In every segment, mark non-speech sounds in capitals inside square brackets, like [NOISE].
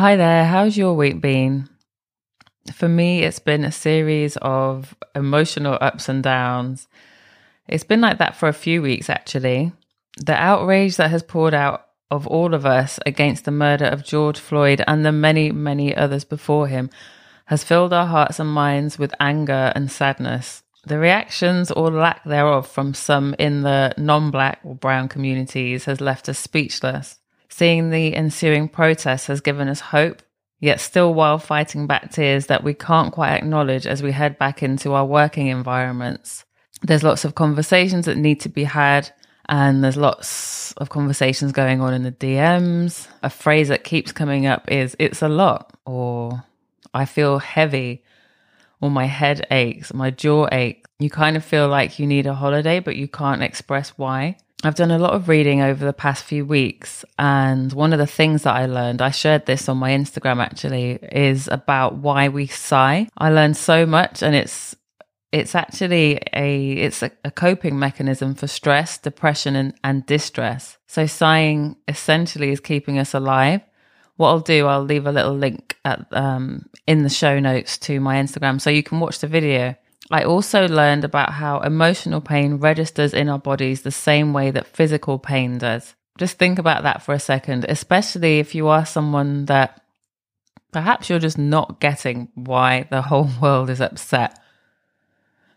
Hi there, how's your week been? For me, it's been a series of emotional ups and downs. It's been like that for a few weeks, actually. The outrage that has poured out of all of us against the murder of George Floyd and the many, many others before him has filled our hearts and minds with anger and sadness. The reactions or lack thereof from some in the non black or brown communities has left us speechless. Seeing the ensuing protests has given us hope, yet still while fighting back tears that we can't quite acknowledge as we head back into our working environments. There's lots of conversations that need to be had, and there's lots of conversations going on in the DMs. A phrase that keeps coming up is, it's a lot, or I feel heavy, or my head aches, my jaw aches. You kind of feel like you need a holiday, but you can't express why. I've done a lot of reading over the past few weeks, and one of the things that I learned, I shared this on my Instagram actually, is about why we sigh. I learned so much, and it's it's actually a it's a, a coping mechanism for stress, depression, and, and distress. So sighing essentially is keeping us alive. What I'll do, I'll leave a little link at um, in the show notes to my Instagram, so you can watch the video. I also learned about how emotional pain registers in our bodies the same way that physical pain does. Just think about that for a second, especially if you are someone that perhaps you're just not getting why the [LAUGHS] whole world is upset.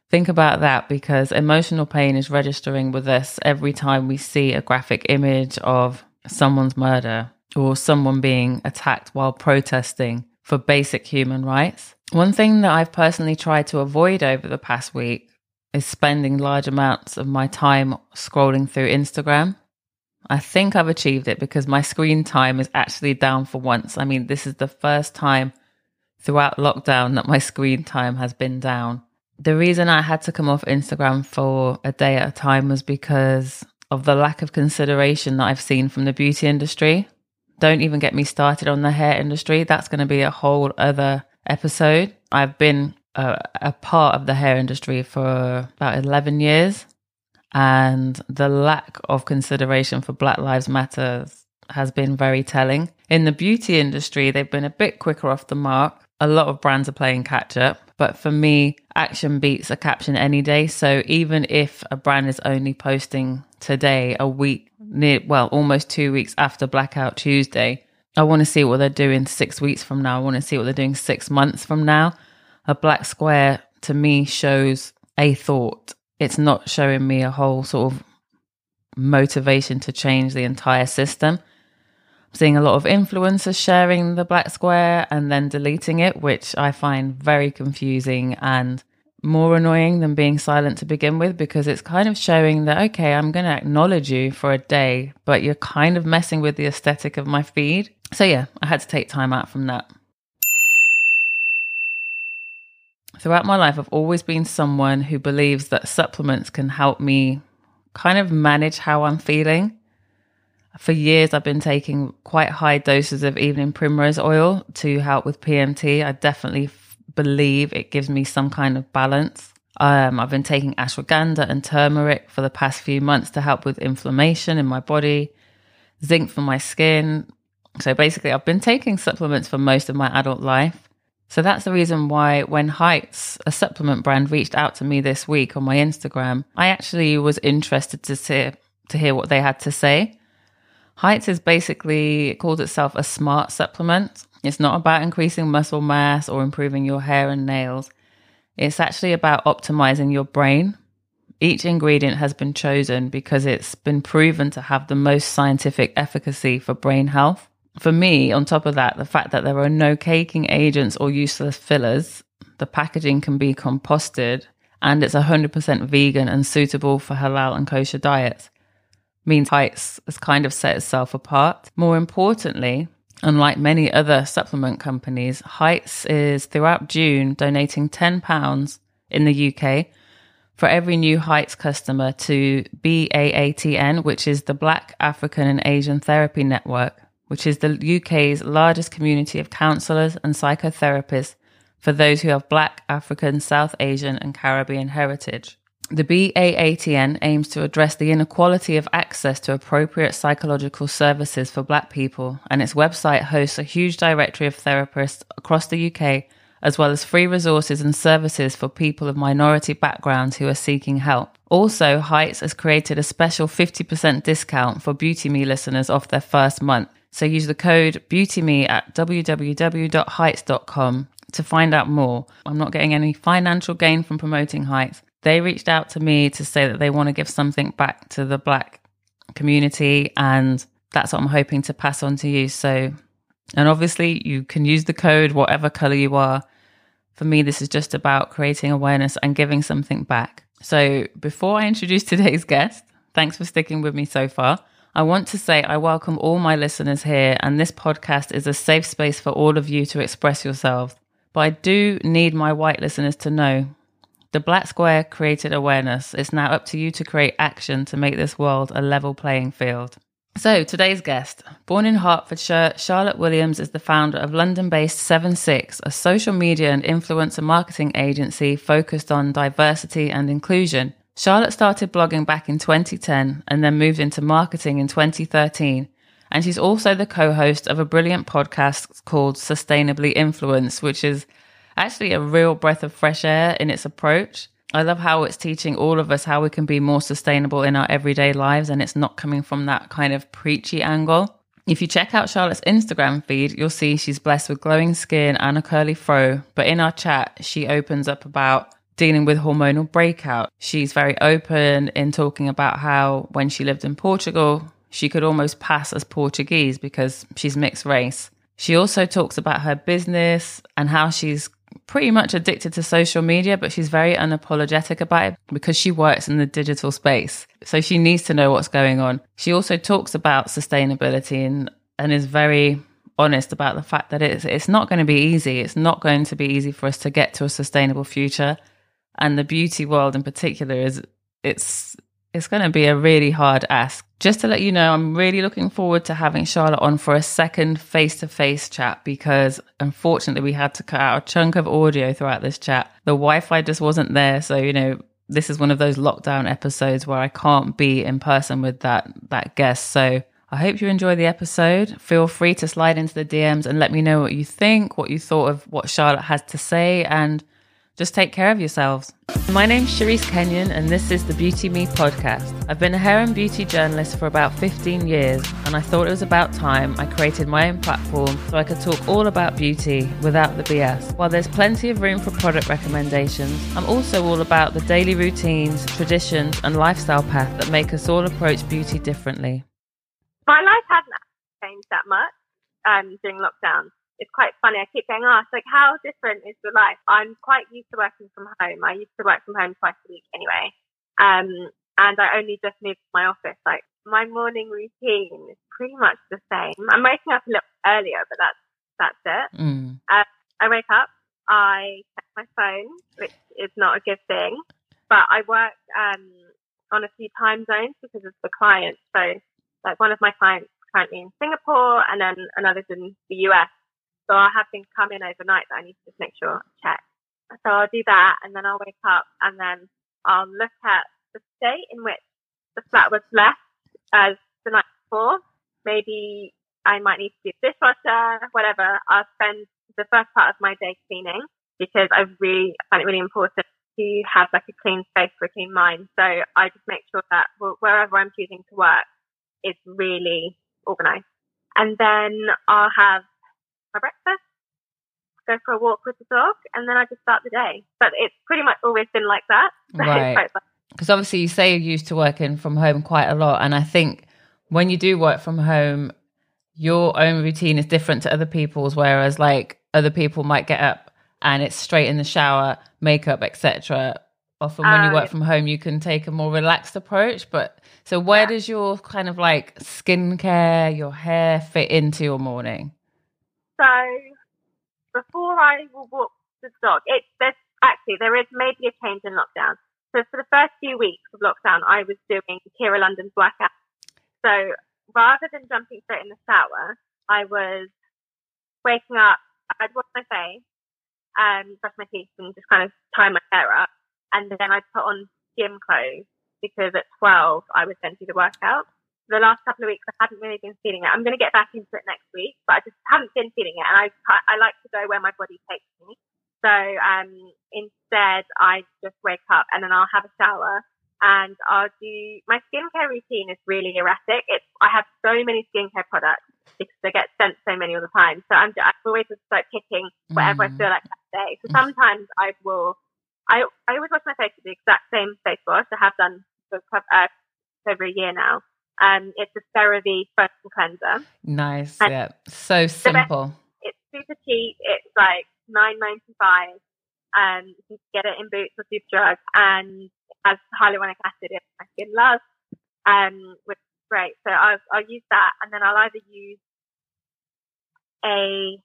Think about that because emotional pain is registering with us every time we see a graphic image of someone's murder or someone being attacked while protesting for basic human rights. One thing that I've personally tried to avoid over the past week is spending large amounts of my time scrolling through Instagram. I think I've achieved it because my screen time is actually down for once. I mean, this is the first time throughout lockdown that my screen time has been down. The reason I had to come off Instagram for a day at a time was because of the lack of consideration that I've seen from the beauty industry. Don't even get me started on the hair industry. That's going to be a whole other episode. I've been a, a part of the hair industry for about 11 years, and the lack of consideration for Black Lives Matter has been very telling. In the beauty industry, they've been a bit quicker off the mark. A lot of brands are playing catch up, but for me, action beats a caption any day. So even if a brand is only posting today, a week, near, well, almost two weeks after Blackout Tuesday, I want to see what they're doing six weeks from now. I want to see what they're doing six months from now. A black square to me shows a thought. It's not showing me a whole sort of motivation to change the entire system. I'm seeing a lot of influencers sharing the black square and then deleting it, which I find very confusing and more annoying than being silent to begin with because it's kind of showing that, okay, I'm going to acknowledge you for a day, but you're kind of messing with the aesthetic of my feed. So, yeah, I had to take time out from that. Throughout my life, I've always been someone who believes that supplements can help me kind of manage how I'm feeling. For years, I've been taking quite high doses of evening primrose oil to help with PMT. I definitely believe it gives me some kind of balance. Um, I've been taking ashwagandha and turmeric for the past few months to help with inflammation in my body, zinc for my skin. So basically, I've been taking supplements for most of my adult life. So that's the reason why when Heights, a supplement brand, reached out to me this week on my Instagram, I actually was interested to see, to hear what they had to say. Heights is basically it calls itself a smart supplement. It's not about increasing muscle mass or improving your hair and nails. It's actually about optimizing your brain. Each ingredient has been chosen because it's been proven to have the most scientific efficacy for brain health. For me, on top of that, the fact that there are no caking agents or useless fillers, the packaging can be composted, and it's 100% vegan and suitable for halal and kosher diets means Heights has kind of set itself apart. More importantly, Unlike many other supplement companies, Heights is throughout June donating £10 in the UK for every new Heights customer to BAATN, which is the Black African and Asian Therapy Network, which is the UK's largest community of counsellors and psychotherapists for those who have Black, African, South Asian, and Caribbean heritage. The BAATN aims to address the inequality of access to appropriate psychological services for Black people, and its website hosts a huge directory of therapists across the UK, as well as free resources and services for people of minority backgrounds who are seeking help. Also, Heights has created a special 50% discount for Beauty Me listeners off their first month. So use the code BeautyMe at www.heights.com to find out more. I'm not getting any financial gain from promoting Heights. They reached out to me to say that they want to give something back to the Black community, and that's what I'm hoping to pass on to you. So, and obviously, you can use the code whatever color you are. For me, this is just about creating awareness and giving something back. So, before I introduce [LAUGHS] today's guest, thanks for sticking with me so far. I want to say I welcome all my listeners here, and this podcast is a safe space for all of you to express yourselves. But I do need my white listeners to know the Black Square created awareness. It's now up to you to create action to make this world a level playing field. So, today's guest, born in Hertfordshire, Charlotte Williams is the founder of London based 7 Six, a social media and influencer marketing agency focused on diversity and inclusion. Charlotte started blogging back in 2010 and then moved into marketing in 2013. And she's also the co host of a brilliant podcast called Sustainably Influenced, which is actually a real breath of fresh air in its approach. I love how it's teaching all of us how we can be more sustainable in our everyday lives and it's not coming from that kind of preachy angle. If you check out Charlotte's Instagram feed, you'll see she's blessed with glowing skin and a curly fro. But in our chat, she opens up about dealing with hormonal breakout. She's very open in talking about how when she lived in Portugal, she could almost pass as Portuguese because she's mixed race. She also talks about her business and how she's pretty much addicted to social media, but she's very unapologetic about it because she works in the digital space. So she needs to know what's going on. She also talks about sustainability and, and is very honest about the fact that it's it's not going to be easy. It's not going to be easy for us to get to a sustainable future and the beauty world in particular is it's it's going to be a really hard ask. Just to let you know, I'm really looking forward to having Charlotte on for a second face to face chat because unfortunately we had to cut out a chunk of audio throughout this chat. The Wi Fi just wasn't there. So, you know, this is one of those lockdown episodes where I can't be in person with that, that guest. So I hope you enjoy the episode. Feel free to slide into the DMs and let me know what you think, what you thought of what Charlotte has to say, and just take care of yourselves. My name's Cherise Kenyon, and this is the Beauty Me podcast. I've been a hair and beauty journalist for about 15 years, and I thought it was about time I created my own platform so I could talk all about beauty without the BS. While there's plenty of room for product recommendations, I'm also all about the daily routines, traditions, and lifestyle path that make us all approach beauty differently. My life hasn't changed that much um, during lockdown it's quite funny. I keep getting asked, like, how different is your life? I'm quite used to working from home. I used to work from home twice a week anyway. Um, and I only just moved to my office. Like, my morning routine is pretty much the same. I'm waking up a little earlier, but that's, that's it. Mm. Uh, I wake up, I check my phone, which is not a good thing, but I work, um, on a few time zones because of the clients. So, like, one of my clients currently in Singapore and then another's in the US. So I'll have things come in overnight that I need to just make sure I check. So I'll do that and then I'll wake up and then I'll look at the state in which the flat was left as the night before. Maybe I might need to do dishwasher, whatever. I'll spend the first part of my day cleaning because I really find it really important to have like a clean space for a clean mind. So I just make sure that wherever I'm choosing to work is really organized. And then I'll have my breakfast, go for a walk with the dog, and then I just start the day. But it's pretty much always been like that. [LAUGHS] Right. Because obviously you say you're used to working from home quite a lot. And I think when you do work from home, your own routine is different to other people's, whereas like other people might get up and it's straight in the shower, makeup, etc. Often when you work uh, from home, you can take a more relaxed approach. But so where yeah. does your kind of like skincare, your hair fit into your morning? So before I will walk the dog, it there's actually there is maybe a change in lockdown. So for the first few weeks of lockdown, I was doing Kira London's workout. So rather than jumping straight in the shower, I was waking up. I'd wash my face, and brush my teeth, and just kind of tie my hair up, and then I'd put on gym clothes because at 12 I would then do the workout. The last couple of weeks I hadn't really been feeling it. I'm going to get back into it next week, but I just haven't been feeling it. And I, I like to go where my body takes me. So um, instead, I just wake up and then I'll have a shower and I'll do my skincare routine is really erratic. It's I have so many skincare products because I get sent so many all the time. So I'm, I'm always just like picking whatever mm. I feel like that day. So sometimes I will, I, I always wash my face with the exact same face wash. I have done for uh, over a year now. Um, it's a CeraVe First Cleanser. Nice. And yeah. So simple. Best, it's super cheap. It's like nine ninety five. Um, you can get it in Boots or Superdrug, and has hyaluronic acid in my skin loves. Um, which is great. So I'll, I'll use that and then I'll either use a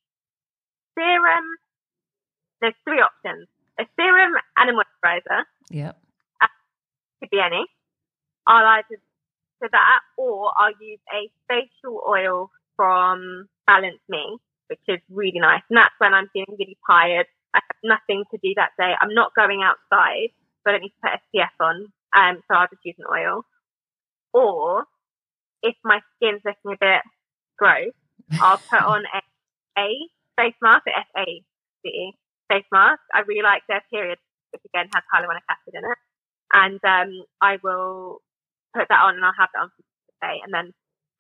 serum. There's three options. A serum and a moisturizer. Yep. Could be any. I'll either do that or I'll use a facial oil from Balance Me, which is really nice. And that's when I'm feeling really tired. I have nothing to do that day. I'm not going outside, so I don't need to put SPF on. Um, so I'll just use an oil. Or if my skin's looking a bit gross, I'll put on a, a face mask, a F-A-C-E face mask. I really like their period, which again has hyaluronic acid in it. And um, I will put that on and I'll have that on for the day. And then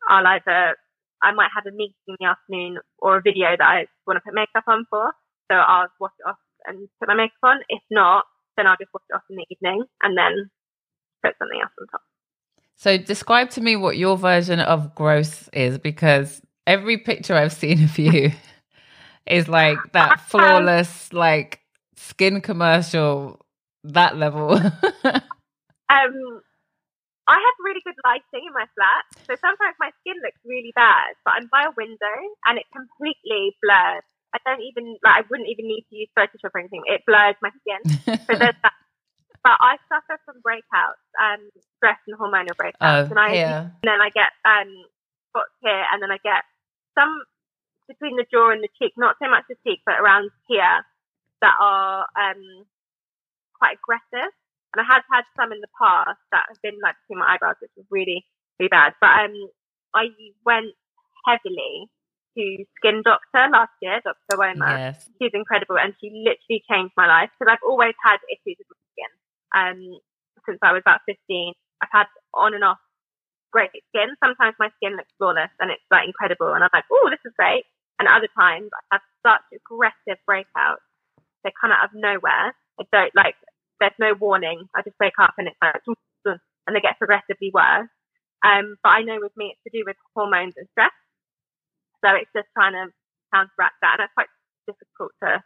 I'll either, I might have a meeting in the afternoon or a video that I want to put makeup on for. So I'll wash it off and put my makeup on. If not, then I'll just wash it off in the evening and then put something else on top. So describe to me what your version of gross is because every picture I've seen of you [LAUGHS] is like that [LAUGHS] flawless, like skin commercial, that level. [LAUGHS] um, I have really good lighting in my flat, so sometimes my skin looks really bad, but I'm by a window and it completely blurs. I don't even like. I wouldn't even need to use Photoshop or anything. It blurs my skin. so there's [LAUGHS] that but I suffer from breakouts, um, stress and hormonal breakouts, oh, and I yeah. and then I get um spots here, and then I get some between the jaw and the cheek, not so much the cheek, but around here that are um quite aggressive. And I have had some in the past that have been like between my eyebrows, which was really really bad. But um, I went heavily to Skin Doctor last year, Dr. Ewoma. Yes. She's incredible, and she literally changed my life because I've always had issues with my skin um, since I was about 15. I've had on and off great skin. Sometimes my skin looks flawless and it's like incredible. And I'm like, oh, this is great. And other times I have such aggressive breakouts. They come out of nowhere. I don't like, there's no warning. I just wake up and it's like, and they get progressively worse. Um, but I know with me it's to do with hormones and stress. So it's just trying to counteract that. And it's quite difficult to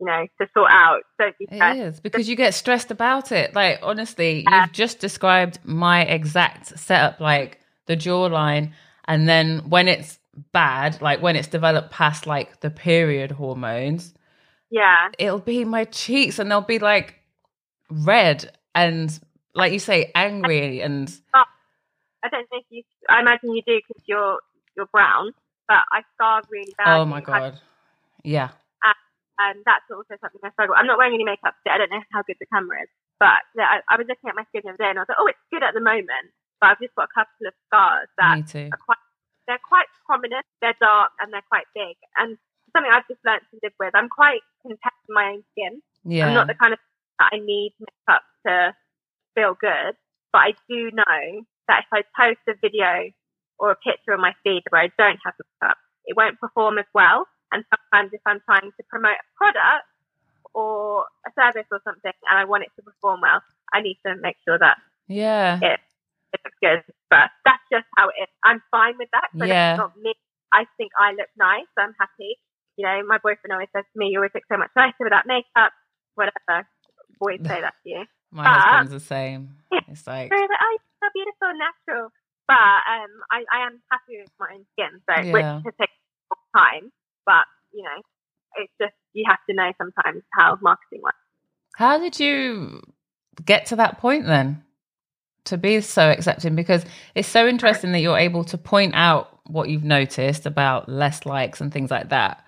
you know, to sort out. Don't be stressed. It is because you get stressed about it. Like honestly, yeah. you've just described my exact setup, like the jawline, and then when it's bad, like when it's developed past like the period hormones, yeah, it'll be my cheeks, and they'll be like red and like you say, angry and. I don't think you. I imagine you do because you're you're brown, but I starve really bad. Oh my god! Yeah and that's also something I struggle. I'm not wearing any makeup today. I don't know how good the camera is, but I, I, was looking at my skin the other day and I was like, oh, it's good at the moment, but I've just got a couple of scars that are quite, they're quite prominent, they're dark, and they're quite big, and something I've just learned to live with. I'm quite content with my own skin. Yeah. I'm not the kind of that I need makeup to feel good, but I do know that if I post a video or a picture on my feed where I don't have makeup, it won't perform as well and sometimes if I'm trying to promote a product or a service or something and I want it to perform well, I need to make sure that yeah it, it looks good. But that's just how it is. I'm fine with that. Yeah. not me. I think I look nice. I'm happy. You know, my boyfriend always says to me, "You always look so much nicer without makeup." Whatever. Boys say that to you. my but, husband's the same. It's like, oh, you're so beautiful, natural. But um, I, I am happy with my own skin, so yeah. which has taken time. But, you know, it's just, you have to know sometimes how marketing works. How did you get to that point then? To be so accepting because it's so interesting that you're able to point out what you've noticed about less likes and things like that.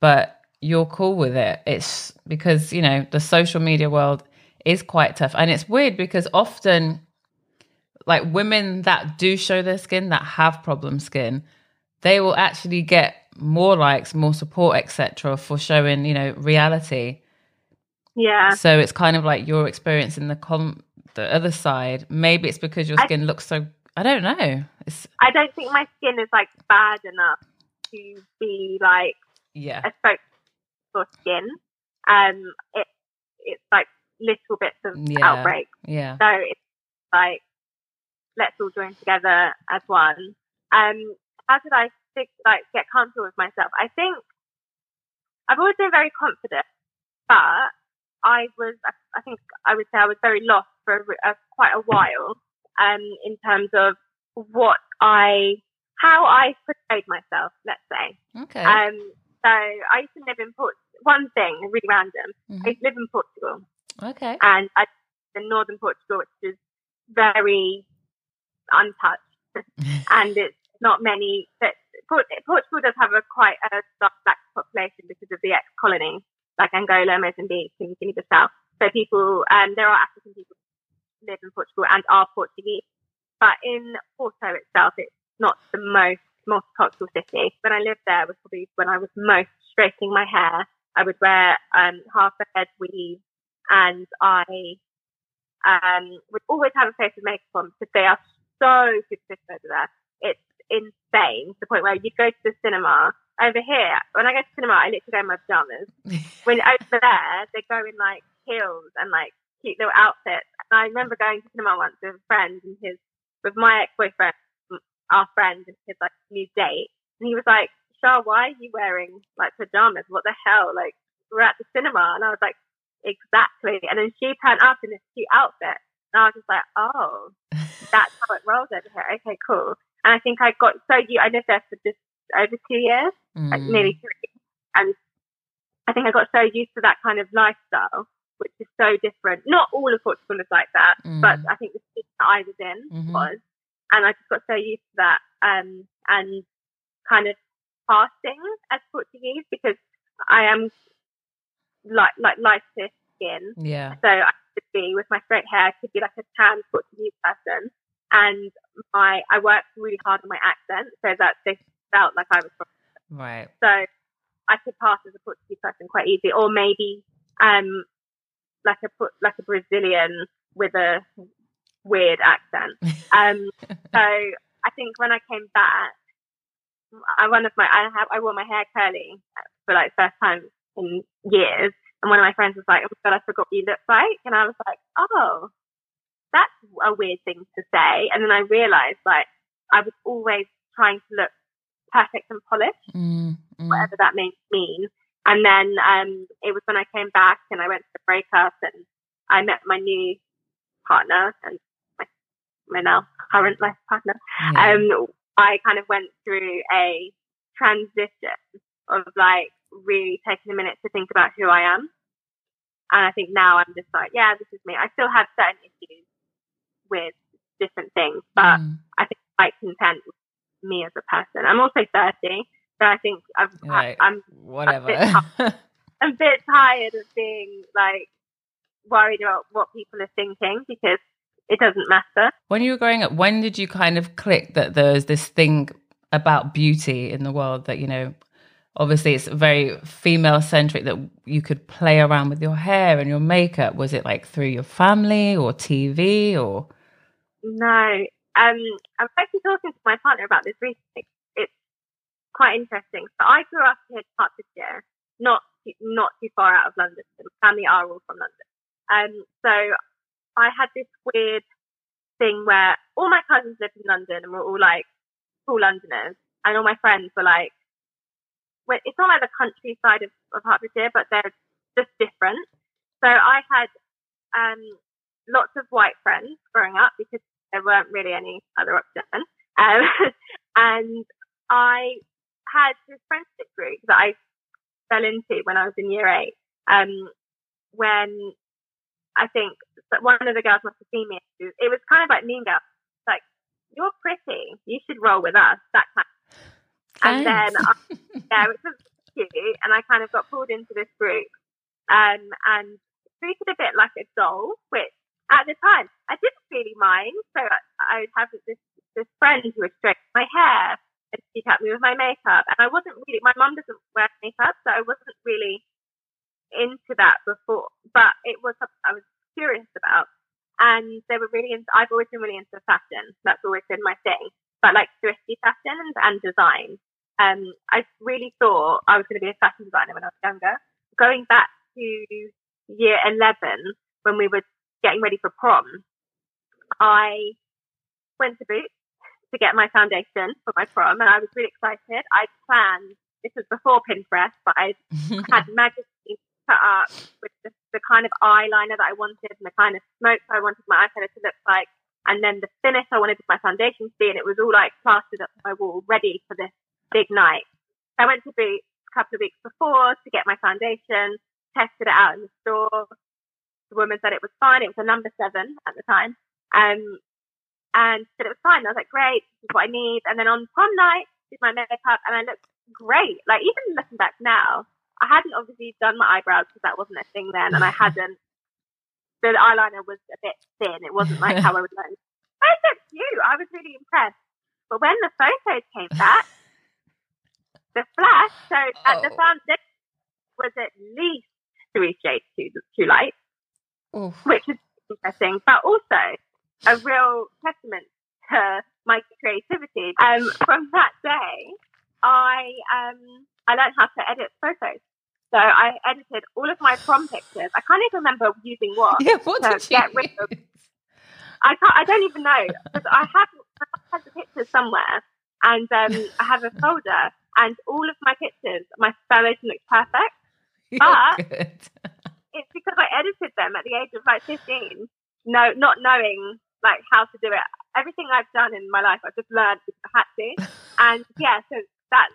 But you're cool with it. It's because, you know, the social media world is quite tough. And it's weird because often like women that do show their skin that have problem skin, they will actually get more likes, more support, etc. for showing, you know, reality. Yeah. So it's kind of like your experience in the com the other side. Maybe it's because your skin I, looks so I don't know. It's I don't think my skin is like bad enough to be like yeah a spoke for skin. Um it it's like little bits of yeah. outbreak. Yeah. So it's like let's all join together as one. Um how did I think, like get comfortable with myself? I think I've always been very confident, but I was, I think I would say I was very lost for a, a, quite a while, um, in terms of what I, how I portrayed myself, let's say. Okay. Um, so I used to live in Portugal. One thing, really random. Mm-hmm. I used to live in Portugal. Okay. And I in northern Portugal, which is very untouched, [LAUGHS] and it's not many. But Portugal does have a quite a black population because of the ex-colony like Angola, Mozambique, and Guinea-Bissau. So people, um, there are African people who live in Portugal and are Portuguese. But in Porto itself, it's not the most multicultural city. When I lived there was probably when I was most straightening my hair. I would wear um, half a head weave and I um, would always have a face of makeup on because they are so superficial over there. It's insane to the point where you go to the cinema over here, when I go to cinema, I literally go in my pajamas. [LAUGHS] when over there, they go in like heels and like cute little outfits. And I remember going to cinema once with a friend and his, with my ex-boyfriend, our friend and his like new date. And he was like, Shah, why are you wearing like pajamas? What the hell? Like, we're at the cinema. And I was like, exactly. And then she turned up in this cute outfit. And I was just like, oh, [LAUGHS] that's how it rolls over here. Okay, cool. And I think I got so you. I lived there for just over two years, mm. like nearly three. And I think I got so used to that kind of lifestyle, which is so different. Not all of Portugal is like that, mm. but I think the city that I was in mm-hmm. was. And I just got so used to that um, and kind of passing as Portuguese because I am like like lighter skin. Yeah. So I could be with my straight hair, I could be like a tan Portuguese person. And my I worked really hard on my accent so that they felt like I was from. Right. So I could pass as a Portuguese person quite easy, or maybe um like a like a Brazilian with a weird accent. [LAUGHS] Um, so I think when I came back, I one of my I have I wore my hair curly for like first time in years, and one of my friends was like, "Oh my god, I forgot what you look like," and I was like, "Oh, that's a weird thing to say." And then I realized like I was always trying to look perfect and polished, mm, mm. whatever that may mean. And then um, it was when I came back and I went to the breakup and I met my new partner and my, now current life partner. Yeah. Um, I kind of went through a transition of like really taking a minute to think about who I am. And I think now I'm just like, yeah, this is me. I still have certain issues with different things, but mm. I think quite content with me as a person. I'm also 30, so I think I've. I'm whatever. A bit, [LAUGHS] I'm a bit tired of being like worried about what people are thinking because it doesn't matter. When you were growing up, when did you kind of click that there's this thing about beauty in the world that you know? Obviously, it's very female centric that you could play around with your hair and your makeup. Was it like through your family or TV or? No, um, I was actually talking to my partner about this recently. It's quite interesting. So I grew up in Hertfordshire, not not too far out of London. My family are all from London. Um, so I had this weird thing where all my cousins lived in London and we're all like full Londoners, and all my friends were like, well, it's not like the countryside of, of Hertfordshire, but they're just different. So I had um, lots of white friends growing up because there weren't really any other options. Um, [LAUGHS] and I had this friendship group that I fell into when I was in year eight. Um, when I think one of the girls must have seen me. It was kind of like Mean Girls. Like, you're pretty. You should roll with us. That kind. Of. And then, I, yeah, which was cute. And I kind of got pulled into this group. Um, and treated a bit like a doll, which at the time I didn't really mind. So I, I would have this this friend who would straighten my hair and she'd help me with my makeup. And I wasn't really my mum doesn't wear makeup, so I wasn't really into that before. But it was something I was curious about. And they were really into I've always been really into fashion. That's always been my thing. But like thrifty fashion and, and design. Um I really thought I was gonna be a fashion designer when I was younger. Going back to year eleven when we were getting ready for prom, I went to Boots to get my foundation for my prom, and I was really excited. I planned. This was before Pinterest, but I [LAUGHS] had magazines cut up with the, the, kind of eyeliner that I wanted and the kind of smoke I wanted my eyeliner to look like, and then the finish I wanted my foundation to be, and it was all like plastered up my wall, ready for this big night. I went to Boots a couple of weeks before to get my foundation, tested it out in the store, the woman said it was fine. It was a number seven at the time. Um, and said it was fine. I was like, great, this is what I need. And then on prom night, did my makeup and I looked great. Like even looking back now, I hadn't obviously done my eyebrows because that wasn't a thing then, and I [LAUGHS] hadn't. The eyeliner was a bit thin. It wasn't like how I would learn. I said cute. I was really impressed. But when the photos came back, [LAUGHS] the flash showed that oh. the foundation was at least three shades too too light. Oof. which is interesting, but also a real testament to my creativity. Um, from that day, I um, I learned how to edit photos. So I edited all of my prom pictures. I can't even remember using what, [LAUGHS] yeah, what to get rid of. I can't. I don't even know because I have I have the pictures somewhere, and um, I have a [LAUGHS] folder, and all of my pictures, my foundation looks perfect. [LAUGHS] But it's because I edited them at the age of like 15, no, not knowing like how to do it. Everything I've done in my life, I've just learned I had to. And yeah, so that's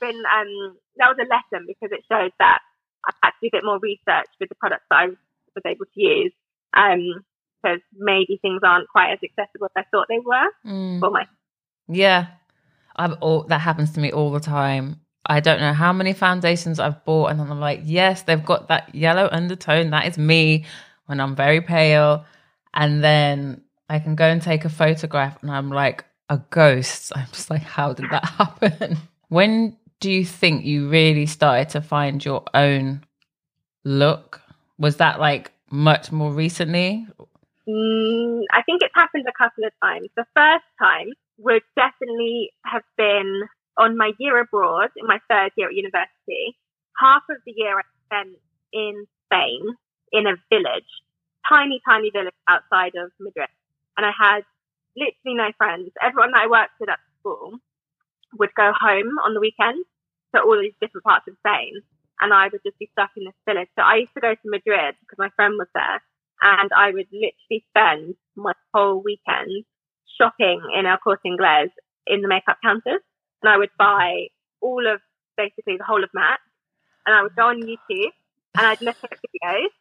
been, um, that was a lesson because it showed that I had to do a bit more research with the products that I was able to use. Um, because maybe things aren't quite as accessible as I thought they were mm. for my. Yeah, I've all that happens to me all the time. I don't know how many foundations I've bought, and I'm like, yes, they've got that yellow undertone. That is me when I'm very pale. And then I can go and take a photograph, and I'm like a ghost. I'm just like, how did that [LAUGHS] happen? when do you think you really started to find your own look? Was that like much more recently? Mm, I think it's happened a couple of times. The first time would definitely have been on my year abroad in my third year at university, half of the year I spent in Spain in a village, tiny, tiny village outside of Madrid. And I had literally no friends. Everyone that I worked with at school would go home on the weekends to all these different parts of Spain. And I would just be stuck in this village. So I used to go to Madrid because my friend was there. And I would literally spend my whole weekend shopping in El Corte Inglés in the makeup counters and I would buy all of basically the whole of MAC, and I would go on YouTube and I'd look at videos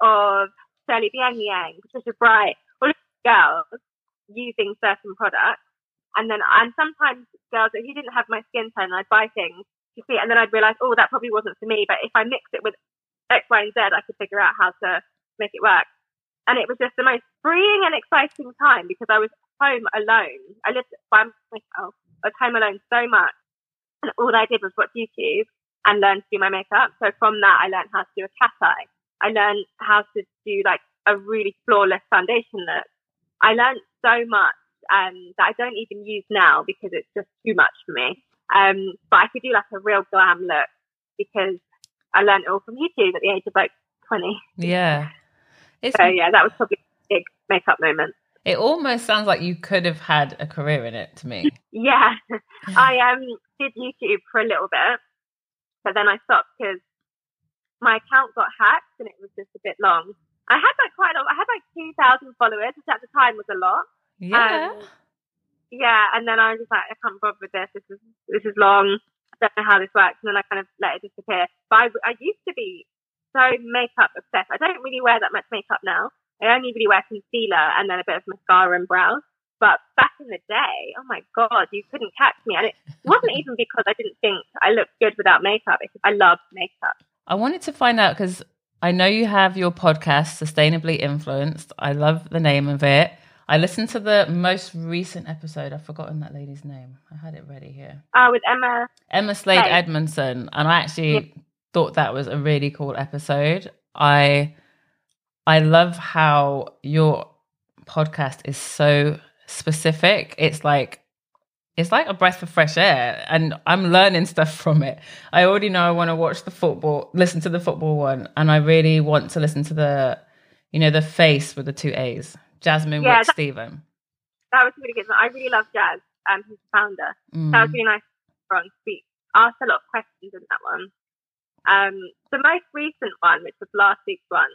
of Shirley B. Eniang, Patricia Bright, all of these girls using certain products. And then, and sometimes girls, if you didn't have my skin tone, I'd buy things to see, and then I'd realize, oh, that probably wasn't for me. But if I mix it with X, Y, and Z, I could figure out how to make it work. And it was just the most freeing and exciting time because I was home alone. I lived by myself I was home alone so much. And all I did was watch YouTube and learn to do my makeup. So from that, I learned how to do a cat eye. I learned how to do like a really flawless foundation look. I learned so much um, that I don't even use now because it's just too much for me. Um, but I could do like a real glam look because I learned it all from YouTube at the age of like 20. Yeah. It's... So yeah, that was probably a big makeup moment. It almost sounds like you could have had a career in it to me. [LAUGHS] yeah. I um did YouTube for a little bit, but then I stopped because my account got hacked and it was just a bit long. I had like quite a lot. I had like 2,000 followers, which at the time was a lot. Yeah. Um, yeah, and then I was just like, I can't bother with this. This is this is long. I don't know how this works, and then I kind of let it disappear. But I, I used to be so makeup obsessed. I don't really wear that much makeup now. I only really wear concealer and then a bit of mascara and brows. But back in the day, oh my god, you couldn't catch me. And it wasn't even because I didn't think I looked good without makeup. It's I loved makeup. I wanted to find out because I know you have your podcast, Sustainably Influenced. I love the name of it. I listened to the most recent episode. I've forgotten that lady's name. I had it ready here. Oh, with Emma. Emma Slade Slade. Edmondson. And I actually thought that was a really cool episode. I I love how your podcast is so specific. It's like it's like a breath of fresh air and I'm learning stuff from it. I already know I want to watch the football, listen to the football one, and I really want to listen to the you know, the face with the two A's. Jasmine Yeah, Wick that- Stephen. That was really good. I really love Jazz. Um, who's the founder. Mm. That was really nice for on speak. Asked a lot of questions in that one. Um, the most recent one, which was last week's one,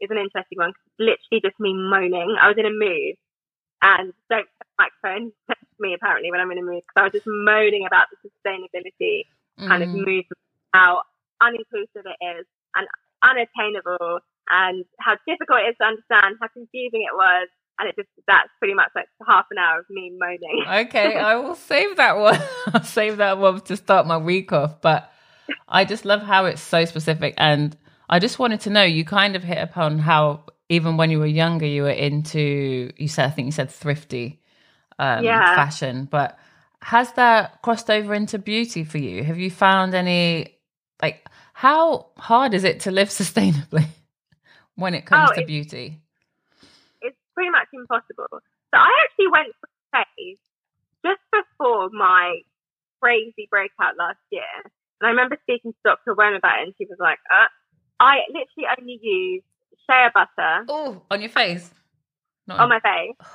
is an interesting one. 'cause it's literally just me moaning. I was in a mood, and don't put the microphone [LAUGHS] me apparently when I'm in a mood because I was just moaning about the sustainability kind of Mm. movement, how uninclusive it is and unattainable, and how difficult it is to understand, how confusing it was. And it just that's pretty much like half an hour of me moaning. Okay, [LAUGHS] I will save that one. [LAUGHS] I'll save that one to start my week off. But I just love how it's so specific. And I just wanted to know you kind of hit upon how even when you were younger, you were into, you said, I think you said thrifty um, Yeah. fashion. But has that crossed over into beauty for you? Have you found any, like, how hard is it to live [LAUGHS] sustainably when it comes Oh, to it's- beauty? it's pretty much impossible. So I actually went for a phase just before my crazy breakout last year. And I remember speaking to Dr. Wen about it, and she was like, uh, I literally only use shea butter Oh, on your face. Not on my face. [SIGHS]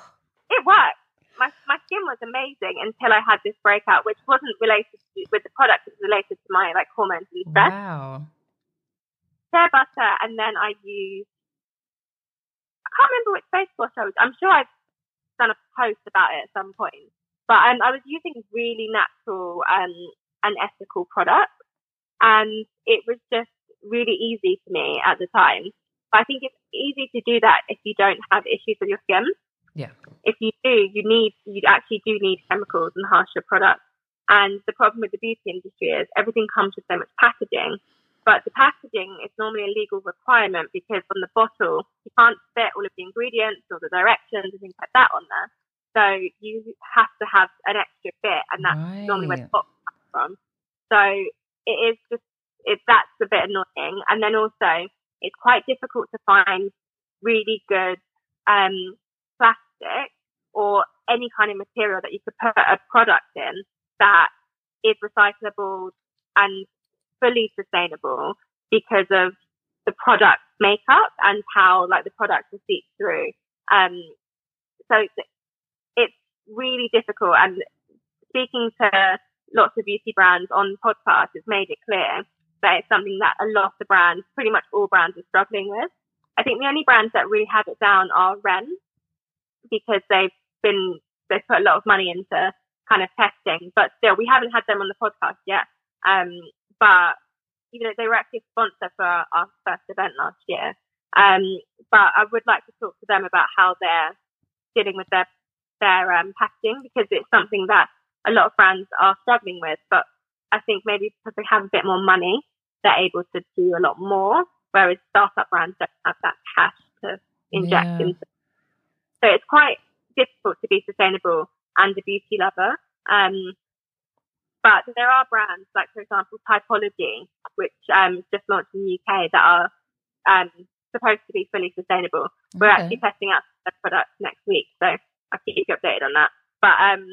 It worked. My, my skin was amazing until I had this breakout, which wasn't related to, with the product, it was related to my like hormones and stress. Wow. Shea butter, and then I used. I can't remember which face wash I was. I'm sure I've done a post about it at some point, but um, I was using really natural um, and ethical products, and it was just really easy for me at the time. But I think it's easy to do that if you don't have issues with your skin. Yeah. If you do, you need you actually do need chemicals and harsher products. And the problem with the beauty industry is everything comes with so much packaging but the packaging is normally a legal requirement because on the bottle you can't fit all of the ingredients or the directions and things like that on there. So you have to have an extra bit, and that's normally where the Right. box comes from. So it is just it that's a bit annoying, and then also it's quite difficult to find really good um, plastic or any kind of material that you could put a product in that is recyclable and fully sustainable because of the product makeup and how like the product will seep through. Um, so it's, really difficult. And speaking to lots of beauty brands on podcasts, it's made it clear that it's something that a lot of brands, pretty much all brands, are struggling with. I think the only brands that really have it down are Ren because they've been they've put a lot of money into kind of testing, but still we haven't had them on the podcast yet. Um, but you know, they were actually a sponsor for our, our first event last year. Um, but I would like to talk to them about how they're dealing with their their um, packaging because it's something that a lot of brands are struggling with. But I think maybe because they have a bit more money, they're able to do a lot more, whereas startup brands don't have that cash to inject Yeah. into. So it's quite difficult to be sustainable and a beauty lover. Um, but there are brands like, for example, Typology, which um, just launched in the UK, that are um, supposed to be fully sustainable. We're actually testing out their products next week, so I'll keep you updated on that. But um,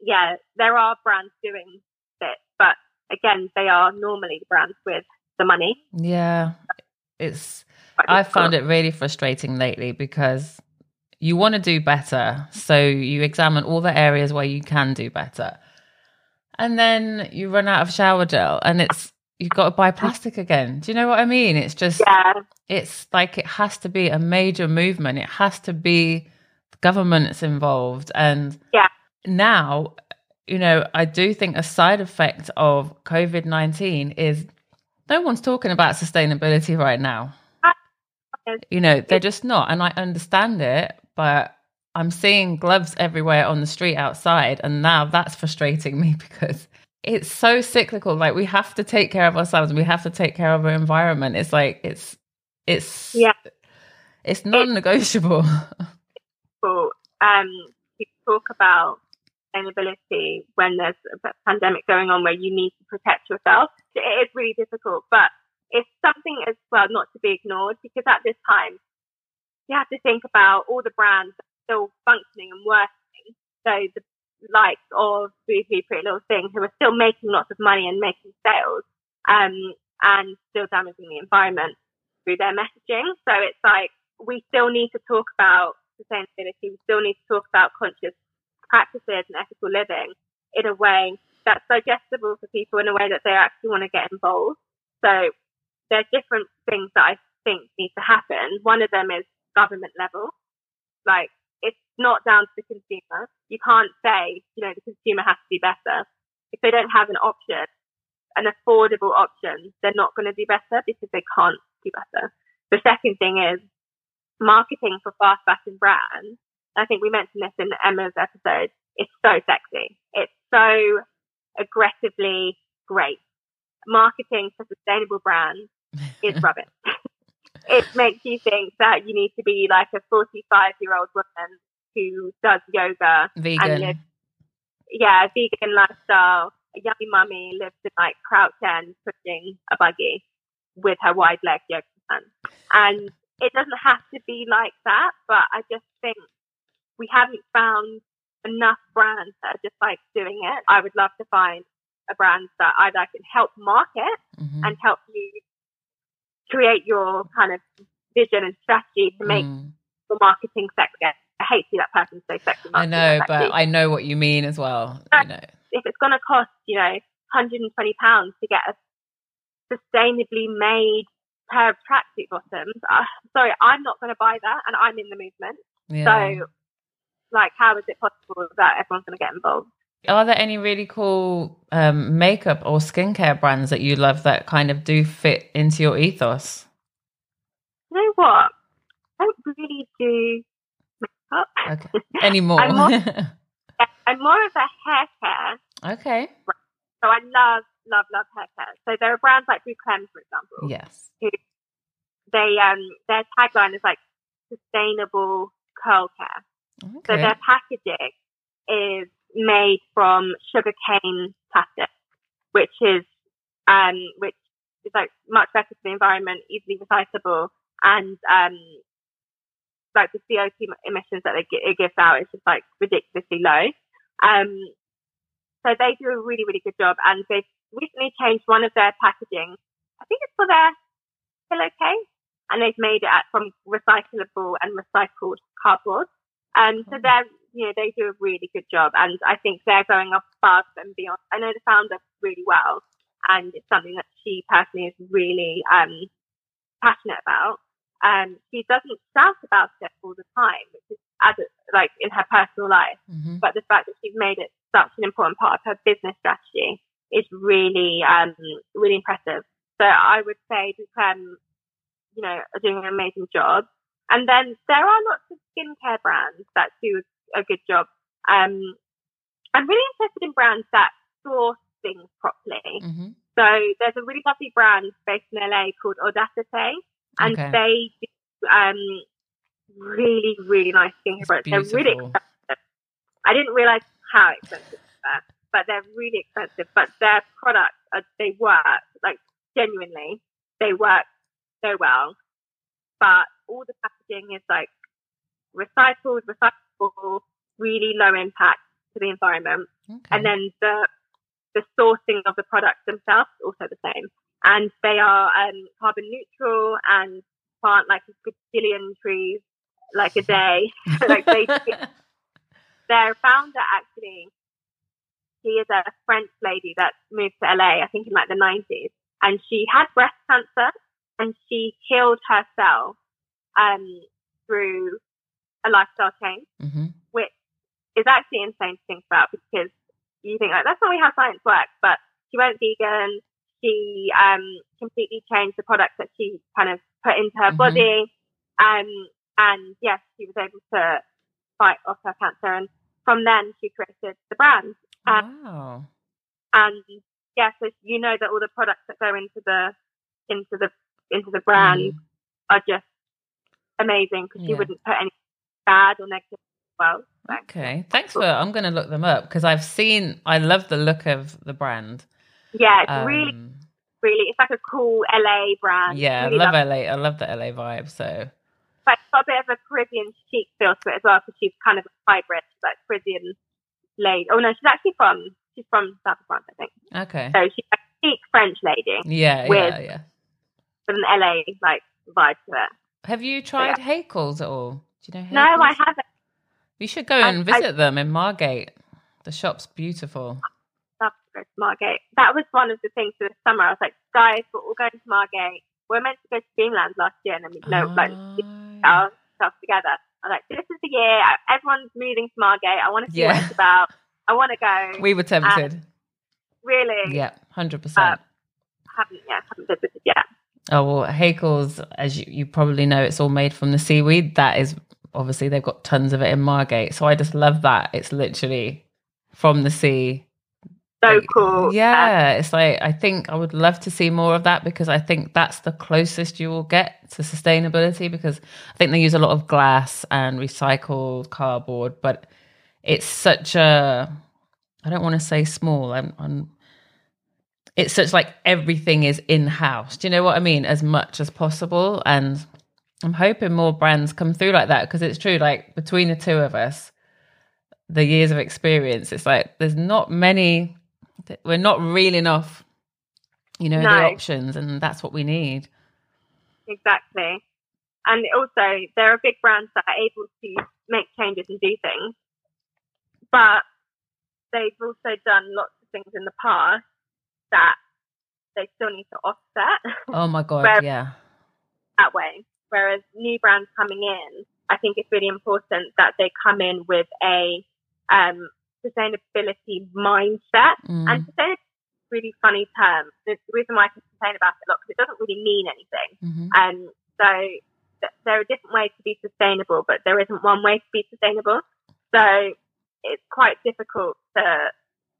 yeah, there are brands doing this, but again, they are normally the brands with the money. Yeah. It's I've found it really frustrating lately because you want to do better. So you examine all the areas where you can do better. And then you run out of shower gel and it's you've got to buy plastic again. Do you know what I mean? It's just Yeah, it's like it has to be a major movement. It has to be governments involved. And Yeah. now, you know, I do think a side effect of COVID 19 is no one's talking about sustainability right now. You know, they're just not. And I understand it, but I'm seeing gloves everywhere on the street outside. And now that's frustrating [LAUGHS] me because it's so cyclical. Like we have to take care of ourselves and we have to take care of our environment. It's like, it's, It's Yeah. it's non-negotiable. [LAUGHS] people um, people talk about sustainability when there's a pandemic going on where you need to protect yourself. It is really difficult, but it's something as well not to be ignored because at this time you have to think about all the brands still functioning and working. So the likes of Boohoo, Pretty Little Thing, who are still making lots of money and making sales, um, and still damaging the environment through their messaging. So it's like we still need to talk about sustainability. We still need to talk about conscious practices and ethical living in a way that's digestible for people in a way that they actually want to get involved. So there are different things that I think need to happen. One of them is government level. Like not down to the consumer. You can't say, you know, the consumer has to be better. If they don't have an option, an affordable option, they're not going to do better because they can't do better. The second thing is marketing for fast fashion brands. I think we mentioned this in Emma's episode. It's so sexy. It's so aggressively great. Marketing for sustainable brands is [LAUGHS] rubbish. it makes you think that you need to be like a 45 year old woman who does yoga Vegan. and lives, yeah, vegan lifestyle. A yummy mummy lives in like Crouch End pushing a buggy with her wide leg yoga pants. And it doesn't have to be like that, but I just think we haven't found enough brands that are just like doing it. I would love to find a brand that either can help market Mhm. and help you create your kind of vision and strategy to make Mm. your marketing sexy. I hate to see that person say sexy. I know, sexy. but I know what you mean as well. You know. if it's going to cost, you know, 120 pounds to get a sustainably made pair of tracksuit bottoms, uh, sorry, I'm not going to buy that, and I'm in the movement. Yeah. So, like, how is it possible that everyone's going to get involved? Are there any really cool um, makeup or skincare brands that you love that kind of do fit into your ethos? You know what? I don't really do Okay. [LAUGHS] Any more? I'm more- [LAUGHS] I'm more of a hair care. okay. So I love, love, love hair care. So there are brands like Bouclème, for example. Yes. They um their tagline is like sustainable curl care. Okay. So their packaging is made from sugarcane plastic, which is um which is like much better for the environment, easily recyclable, and um like the CO2 emissions that they gi- it gives out is just like ridiculously low. Um, so they do a really really good job, and they've recently changed one of their packaging. I think it's for their pillowcase, and they've made it from recyclable and recycled cardboard. Um, so Oh. they're, you know, they do a really good job, and I think they're going up above and beyond. I know the founder really well, and it's something that she personally is really um, passionate about. Um, she doesn't shout about it all the time, which is as like in her personal life, Mhm. but the fact that she's made it such an important part of her business strategy is really, um, really impressive. So I would say that, um, you know, are doing an amazing job. And then there are lots of skincare brands that do a good job. Um, I'm really interested in brands that source things properly. Mhm. So there's a really lovely brand based in LA called Odacité, and Okay. they do um, really, really nice products. They're really expensive. I didn't realize how expensive they were, but they're really expensive. But their products, are, they work like genuinely, they work so well. But all the packaging is like recycled, recyclable, really low impact to the environment. Okay. And then the the sourcing of the products themselves is also the same. And they are um, carbon neutral and plant like a gazillion trees like a day. [LAUGHS] like they, [LAUGHS] their founder actually, she is a French lady that moved to LA, I think in like the 90s, and she had breast cancer and she healed herself um, through a lifestyle change Mhm. is actually insane to think about because you think like that's not really how science works. But she went vegan. She um, completely changed the products that she kind of put into her Mhm. body, um, and yes, she was able to fight off her cancer. And from then, she created the brand. Um, wow. and yeah, so you know that all the products that go into the into the into the brand Mm. are just amazing because she Yeah. wouldn't put any bad or negative as well. So, Okay, thanks for. I'm going to look them up because I've seen. I love the look of the brand. Yeah, it's really, Um, really, it's like a cool LA brand. yeah, I love love LA. I love the LA vibe. So but it's got a bit of a Caribbean chic feel to it as well because she's kind of a hybrid, like Caribbean lady. Oh no, she's actually from she's from South of France, I think. okay, So she's a chic French lady yeah, with- yeah, yeah. with an LA like vibe to it. Have you tried Haeckels at all? Do you know? No, I haven't. You should go and I- visit them in Margate. The shop's beautiful. To go to Margate. That was one of the things for the summer. I was like, guys, we're all going to Margate. We're meant to go to Dreamland last year, and then we no like Ah, ourselves together. I was like, this is the year. Everyone's moving to Margate. I want to see Yeah. what it's about. I want to go. we were tempted. really yeah, hundred percent. haven't yeah haven't visited yet. Oh well, Haeckels, as you, you probably know, it's all made from the seaweed. That is obviously they've got tons of it in Margate. So I just love that. It's literally from the sea. So Like, cool. Yeah, uh, it's like I think I would love to see more of that because I think that's the closest you will get to sustainability because I think they use a lot of glass and recycled cardboard, but it's such a I don't want to say small. I'm, I'm it's such like everything is in house. Do you know what I mean? As much as possible, and I'm hoping more brands come through like that because it's true. Like between the two of us, the years of experience, it's like there's not many. We're not real enough, you know, the options, and that's what we need. Exactly. And also, there are big brands that are able to make changes and do things, but they've also done lots of things in the past that they still need to offset Oh my [LAUGHS] god, Where- yeah, that way. Whereas new brands coming in, I think it's really important that they come in with a um, sustainability mindset. Mm. And sustainability is a really funny term. The reason why I can complain about it a lot because it doesn't really mean anything. Mhm. Um, so th- there are different ways to be sustainable, but there isn't one way to be sustainable. So it's quite difficult to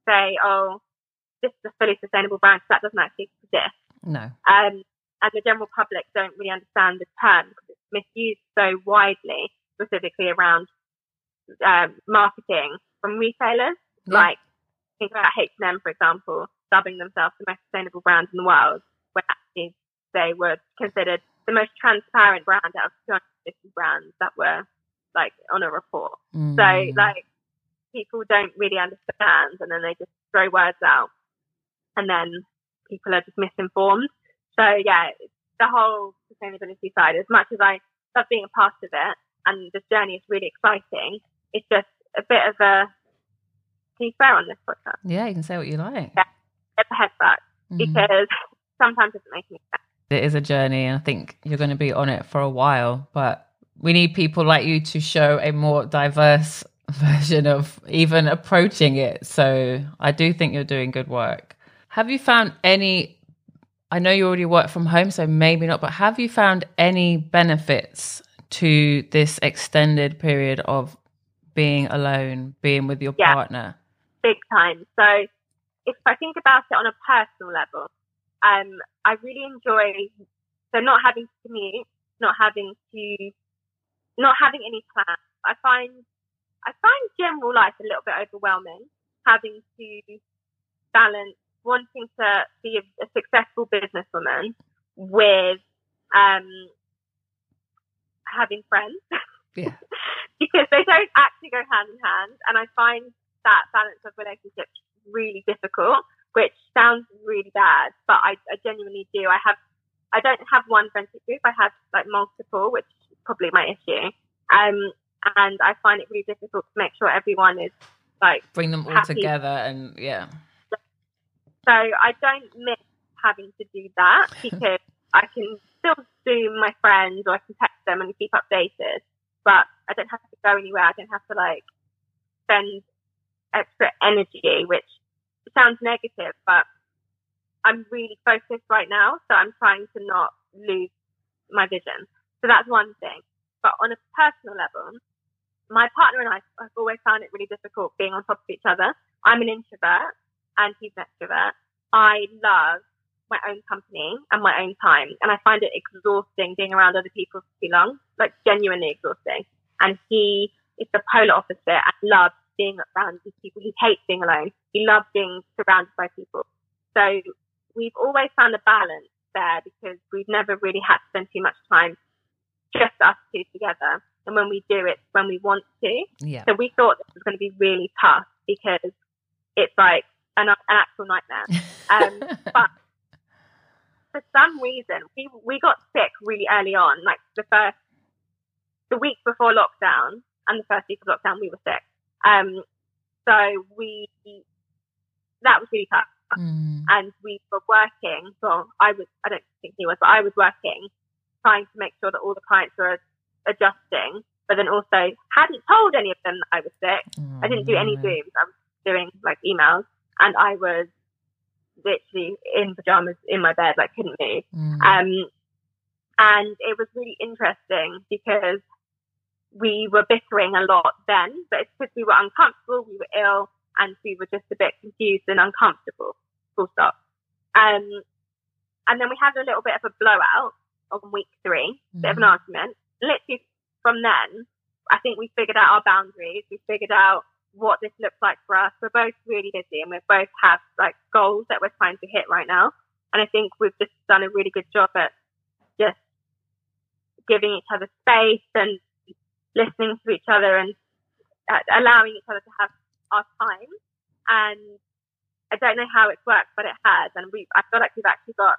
say, oh, this is a fully sustainable brand 'cause that doesn't actually exist. no, Um, and the general public don't really understand the term because it's misused so widely, specifically around um, marketing from retailers. Yeah. Like think about H and M, for example, dubbing themselves the most sustainable brand in the world, where actually they were considered the most transparent brand out of 250 brands that were like on a report. Mm. So like people don't really understand, and then they just throw words out, and then people are just misinformed. So yeah, the whole sustainability side. As much as I love being a part of it, and this journey is really exciting, it's just bit of a. Can you swear on this podcast? yeah, you can say what you like. Yeah. Get the head back Mhm. because sometimes it doesn't make any sense. it is a journey and i think you're going to be on it for a while but we need people like you to show a more diverse [LAUGHS] version of even approaching it so i do think you're doing good work have you found any i know you already work from home so maybe not but have you found any benefits to this extended period of being alone being with your Yeah. partner big time. So if I think about it on a personal level, um, I really enjoy so not having to commute, not having to, not having any plans. I find I find general life a little bit overwhelming, having to balance wanting to be a, a successful businesswoman with um, having friends. Yeah. [LAUGHS] because they don't actually go hand in hand. And I find that balance of relationships really difficult, which sounds really bad, but I, I genuinely do. I have, I don't have one friendship group. I have like multiple, which is probably my issue. Um, and I find it really difficult to make sure everyone is like, bring them all Happy. together and yeah so I don't miss having to do that [LAUGHS] because I can still Zoom my friends or I can text them and keep updated, but I don't have to go anywhere. I don't have to like spend extra energy, which sounds negative, but I'm really focused right now. So I'm trying to not lose my vision. So that's one thing. But on a personal level, my partner and I have always found it really difficult being on top of each other. I'm an introvert and he's an extrovert. I love my own company and my own time. And I find it exhausting being around other people for too long, like genuinely exhausting. And he is the polar opposite and loves being around these people. He hates being alone. He loves being surrounded by people. So we've always found a balance there because we've never really had to spend too much time just us two together. And when we do it, when we want to. Yeah. So we thought this was going to be really tough because it's like an, an actual nightmare. [LAUGHS] Um, but for some reason, we we got sick really early on, like the first the week before lockdown and the first week of lockdown, we were sick. Um, so we that was really tough, Mm. and we were working. Well, I was I don't think he was, but I was working, trying to make sure that all the clients were adjusting, but then also hadn't told any of them that I was sick. I didn't do any Oh, Zooms. I was doing like emails, and I was literally in pajamas in my bed, like couldn't move. Mm. Um, and it was really interesting because we were bickering a lot then, but it's because we were uncomfortable, we were ill, and we were just a bit confused and uncomfortable. Full stop. Um, and then we had a little bit of a blowout on week three, bit of an argument. Literally from then, I think we figured out our boundaries. We figured out what this looks like for us. We're both really busy and we both have like goals that we're trying to hit right now. And I think we've just done a really good job at just giving each other space and listening to each other and uh, allowing each other to have our time. And I don't know how it's worked, but it has. And we, I feel like we've actually got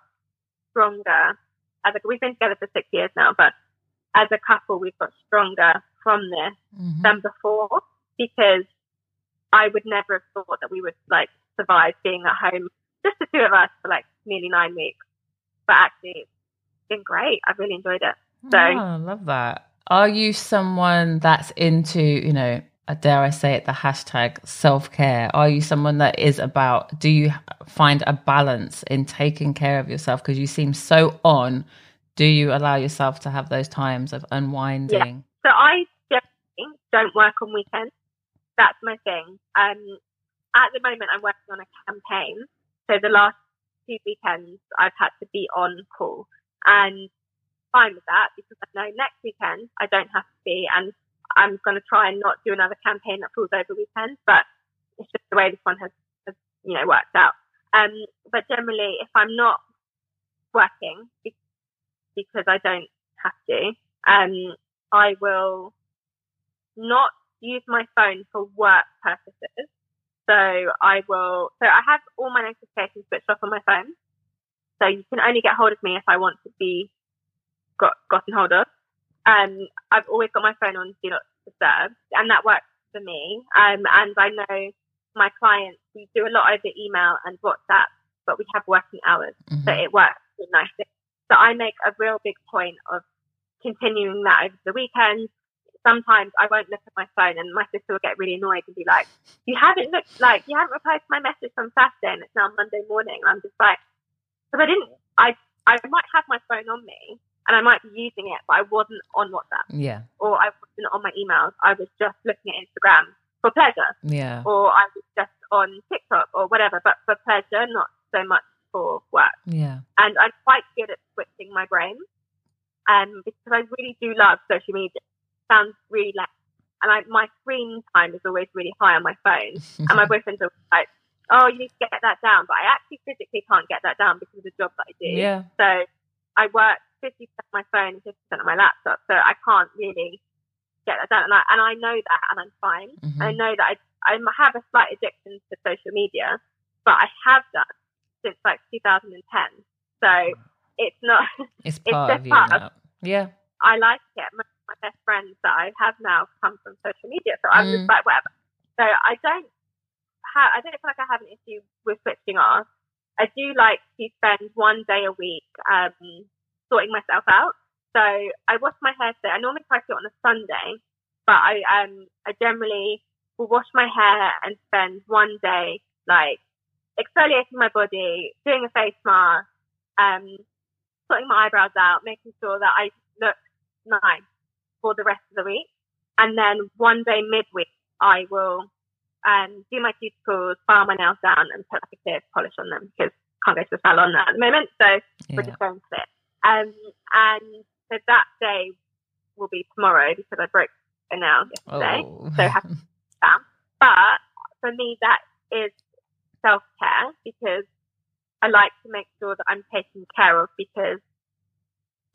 stronger. As a, we've been together for six years now, but as a couple, we've got stronger from this Mhm. than before because I would never have thought that we would like survive being at home, just the two of us for like nearly nine weeks. But actually, it's been great. I've really enjoyed it. So- Oh, I love that. Are you someone that's into, you know, uh, dare I say it, the hashtag self care? Are you someone that is about, do you find a balance in taking care of yourself? Because you seem so on. Do you allow yourself to have those times of unwinding? So I don't work on weekends. That's my thing. Um, at the moment, I'm working on a campaign. So the last two weekends, I've had to be on call, and fine with that because I know next weekend I don't have to be, and I'm going to try and not do another campaign that falls over weekends. But it's just the way this one has, has you know, worked out. Um, but generally, if I'm not working because I don't have to, um, I will not use my phone for work purposes. So I will, so I have all my notifications switched off on my phone. So you can only get hold of me if I want to be got, gotten hold of. Um, I've always got my phone on do not disturb and that works for me. Um, and I know my clients, we do a lot over email and WhatsApp, but we have working hours. Mhm. So it works nicely. So I make a real big point of continuing that over the weekend. Sometimes I won't look at my phone and my sister will get really annoyed and be like, you haven't looked, like, you haven't replied to my message from Saturday and it's now Monday morning. And I'm just like, because I didn't, I, I might have my phone on me and I might be using it, but I wasn't on WhatsApp Yeah. or I wasn't on my emails. I was just looking at Instagram for pleasure Yeah. or I was just on TikTok or whatever, but for pleasure, not so much for work Yeah. and I'm quite good at switching my brain. Um, because I really do love social media. It Sounds really like, and I, my screen time is always really high on my phone. [LAUGHS] And my boyfriend's always like, "Oh, you need to get that down," but I actually physically can't get that down because of the job that I do. yeah. So I work 50% on my phone and 50% on my laptop, so I can't really get that done. And I, and I know that, and I'm fine. Mhm. I know that I, I have a slight addiction to social media, but I have done since like 2010. So it's not, [LAUGHS] It's it's part just of you part of- Yeah. I like it. My, my best friends that I have now come from social media. So I'm Mm. just like, whatever. So I don't have, I don't feel like I have an issue with switching off. I do like to spend one day a week, um, sorting myself out. So I wash my hair today. I normally try to do it on a Sunday, but I, um, I generally will wash my hair and spend one day, like, exfoliating my body, doing a face mask, um, sorting my eyebrows out, making sure that I look nice for the rest of the week. And then one day midweek, I will um, do my cuticles, file my nails down, and put like a clear polish on them because can't go to the salon at the moment, so Yeah. we're just going to it. Um, and so that day will be tomorrow because I broke a nail yesterday. Oh. So happy But for me, that is self care because I like to make sure that I'm taken care of because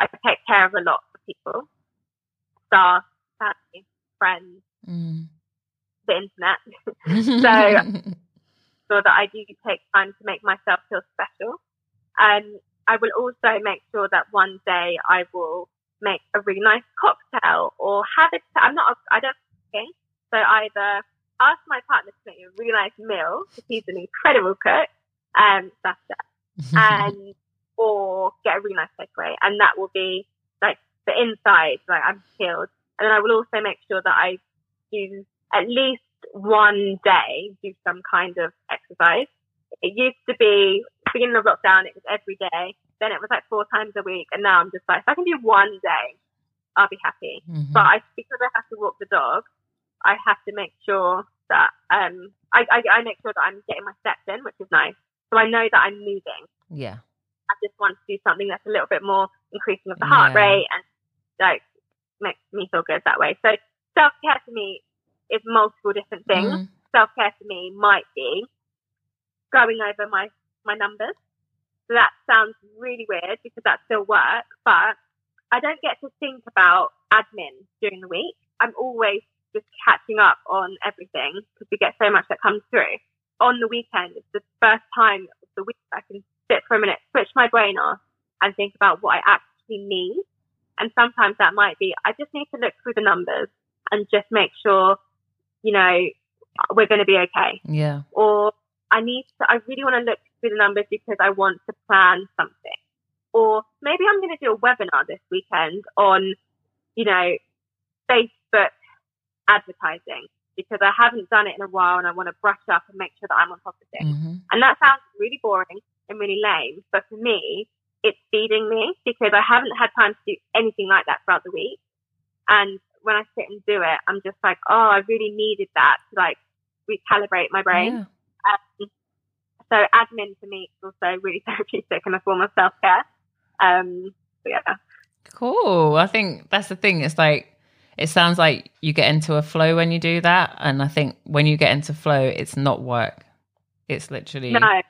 I take care of a lot of people, staff, family, friends, Mm. the internet. [LAUGHS] [LAUGHS] so that I do take time to make myself feel special. Um, I will also make sure that one day I will make a really nice cocktail or have it. I'm not. A, I don't cooking, so either ask my partner to make me a really nice meal because he's an incredible cook. Um, that's it. [LAUGHS] and or get a really nice takeaway, and that will be like the inside, like I'm chilled. And then I will also make sure that I do at least one day do some kind of exercise. It used to be beginning of lockdown, it was every day. Then it was like four times a week, and now I'm just like, if I can do one day, I'll be happy. Mhm. But I, because I have to walk the dog, I have to make sure that um I, I, I make sure that I'm getting my steps in, which is nice. So I know that I'm moving. yeah. I just want to do something that's a little bit more increasing of the heart Yeah. rate and like makes me feel good that way. So self care to me is multiple different things. Mm. Self care to me might be going over my my numbers. So that sounds really weird because that still works, but I don't get to think about admin during the week. I'm always just catching up on everything because we get so much that comes through. On the weekend, it's the first time of the week I can sit for a minute, switch my brain off, and think about what I actually need. And sometimes that might be I just need to look through the numbers and just make sure, you know, we're going to be okay Yeah. or I need to, I really want to look through the numbers because I want to plan something. Or maybe I'm going to do a webinar this weekend on, you know, Facebook advertising because I haven't done it in a while and I want to brush up and make sure that I'm on top of things. hmm And that sounds really boring and really lame, but for me, it's feeding me because I haven't had time to do anything like that throughout the week. And when I sit and do it, I'm just like, oh, I really needed that to like recalibrate my brain. Yeah. Um, so admin for me is also really [LAUGHS] therapeutic and a form of self care. Um, yeah, Cool. I think that's the thing. It's like it sounds like you get into a flow when you do that, and I think when you get into flow, it's not work. It's literally no,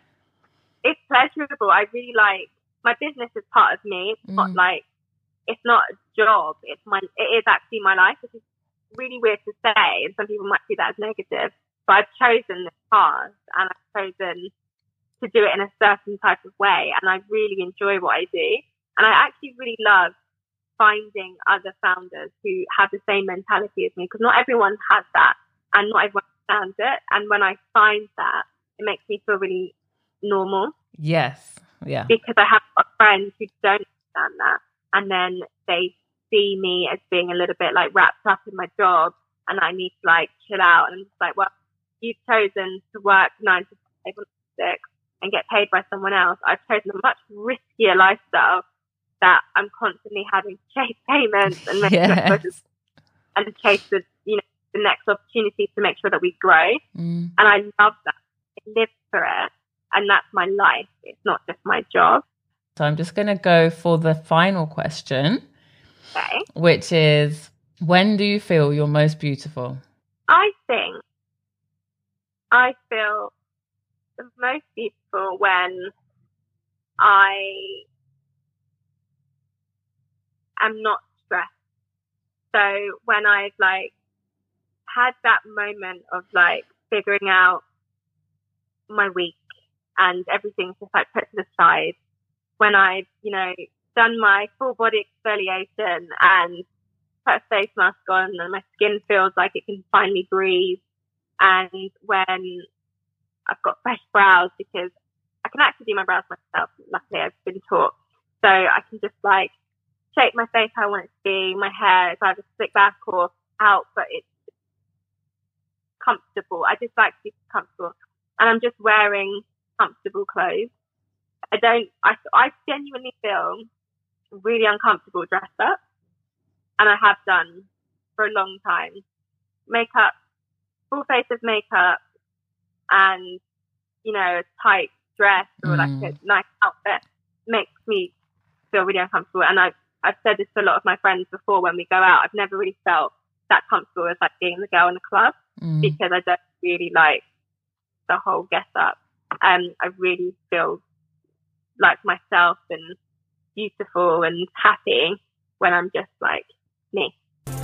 it's pleasurable. I really like my business is part of me. It's not Mm. like it's not a job. It's my it is actually my life, which is really weird to say, and some people might see that as negative. But I've chosen this path, and I've chosen to do it in a certain type of way, and I really enjoy what I do. And I actually really love finding other founders who have the same mentality as me, because not everyone has that, and not everyone understands it. And when I find that, it makes me feel really normal yes, yeah, because I have got friends who don't understand that, and then they see me as being a little bit like wrapped up in my job, and I need to like chill out. And I'm just like, well, you've chosen to work nine to five or six and get paid by someone else. I've chosen a much riskier lifestyle that I'm constantly having to chase [LAUGHS] payments and make yes. and chase the you know the next opportunity to make sure that we grow. Mm. And I love that. I live for it. And that's my life. It's not just my job. So I'm just going to go for the final question, Okay. which is when do you feel you're most beautiful? I think I feel most beautiful when I am not stressed. So when I've like had that moment of like figuring out my week and everything's just like put to the side, when I've, you know, done my full body exfoliation and put a face mask on and my skin feels like it can finally breathe. And when I've got fresh brows because I can actually do my brows myself. Luckily, I've been taught. So I can just like shape my face how I want it to be. My hair is either slick back or out, but it's comfortable. I just like to be comfortable. And I'm just wearing comfortable clothes. I don't, I, I genuinely feel really uncomfortable dressed up. And I have done for a long time. Makeup, full face of makeup and, you know, a tight dress or like a nice outfit makes me feel really uncomfortable. And I've I've said this to a lot of my friends before when we go out. I've never really felt that comfortable as like being the girl in the club Mm. because I don't really like the whole get up. Um, I really feel like myself and beautiful and happy when I'm just like me.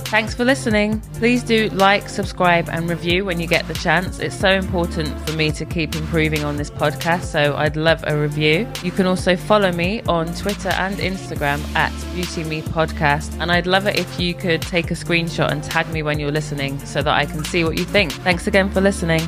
Thanks for listening. Please do like, subscribe, and review when you get the chance. It's so important for me to keep improving on this podcast, so I'd love a review. You can also follow me on Twitter and Instagram at Beauty Me Podcast, and I'd love it if you could take a screenshot and tag me when you're listening so that I can see what you think. Thanks again for listening.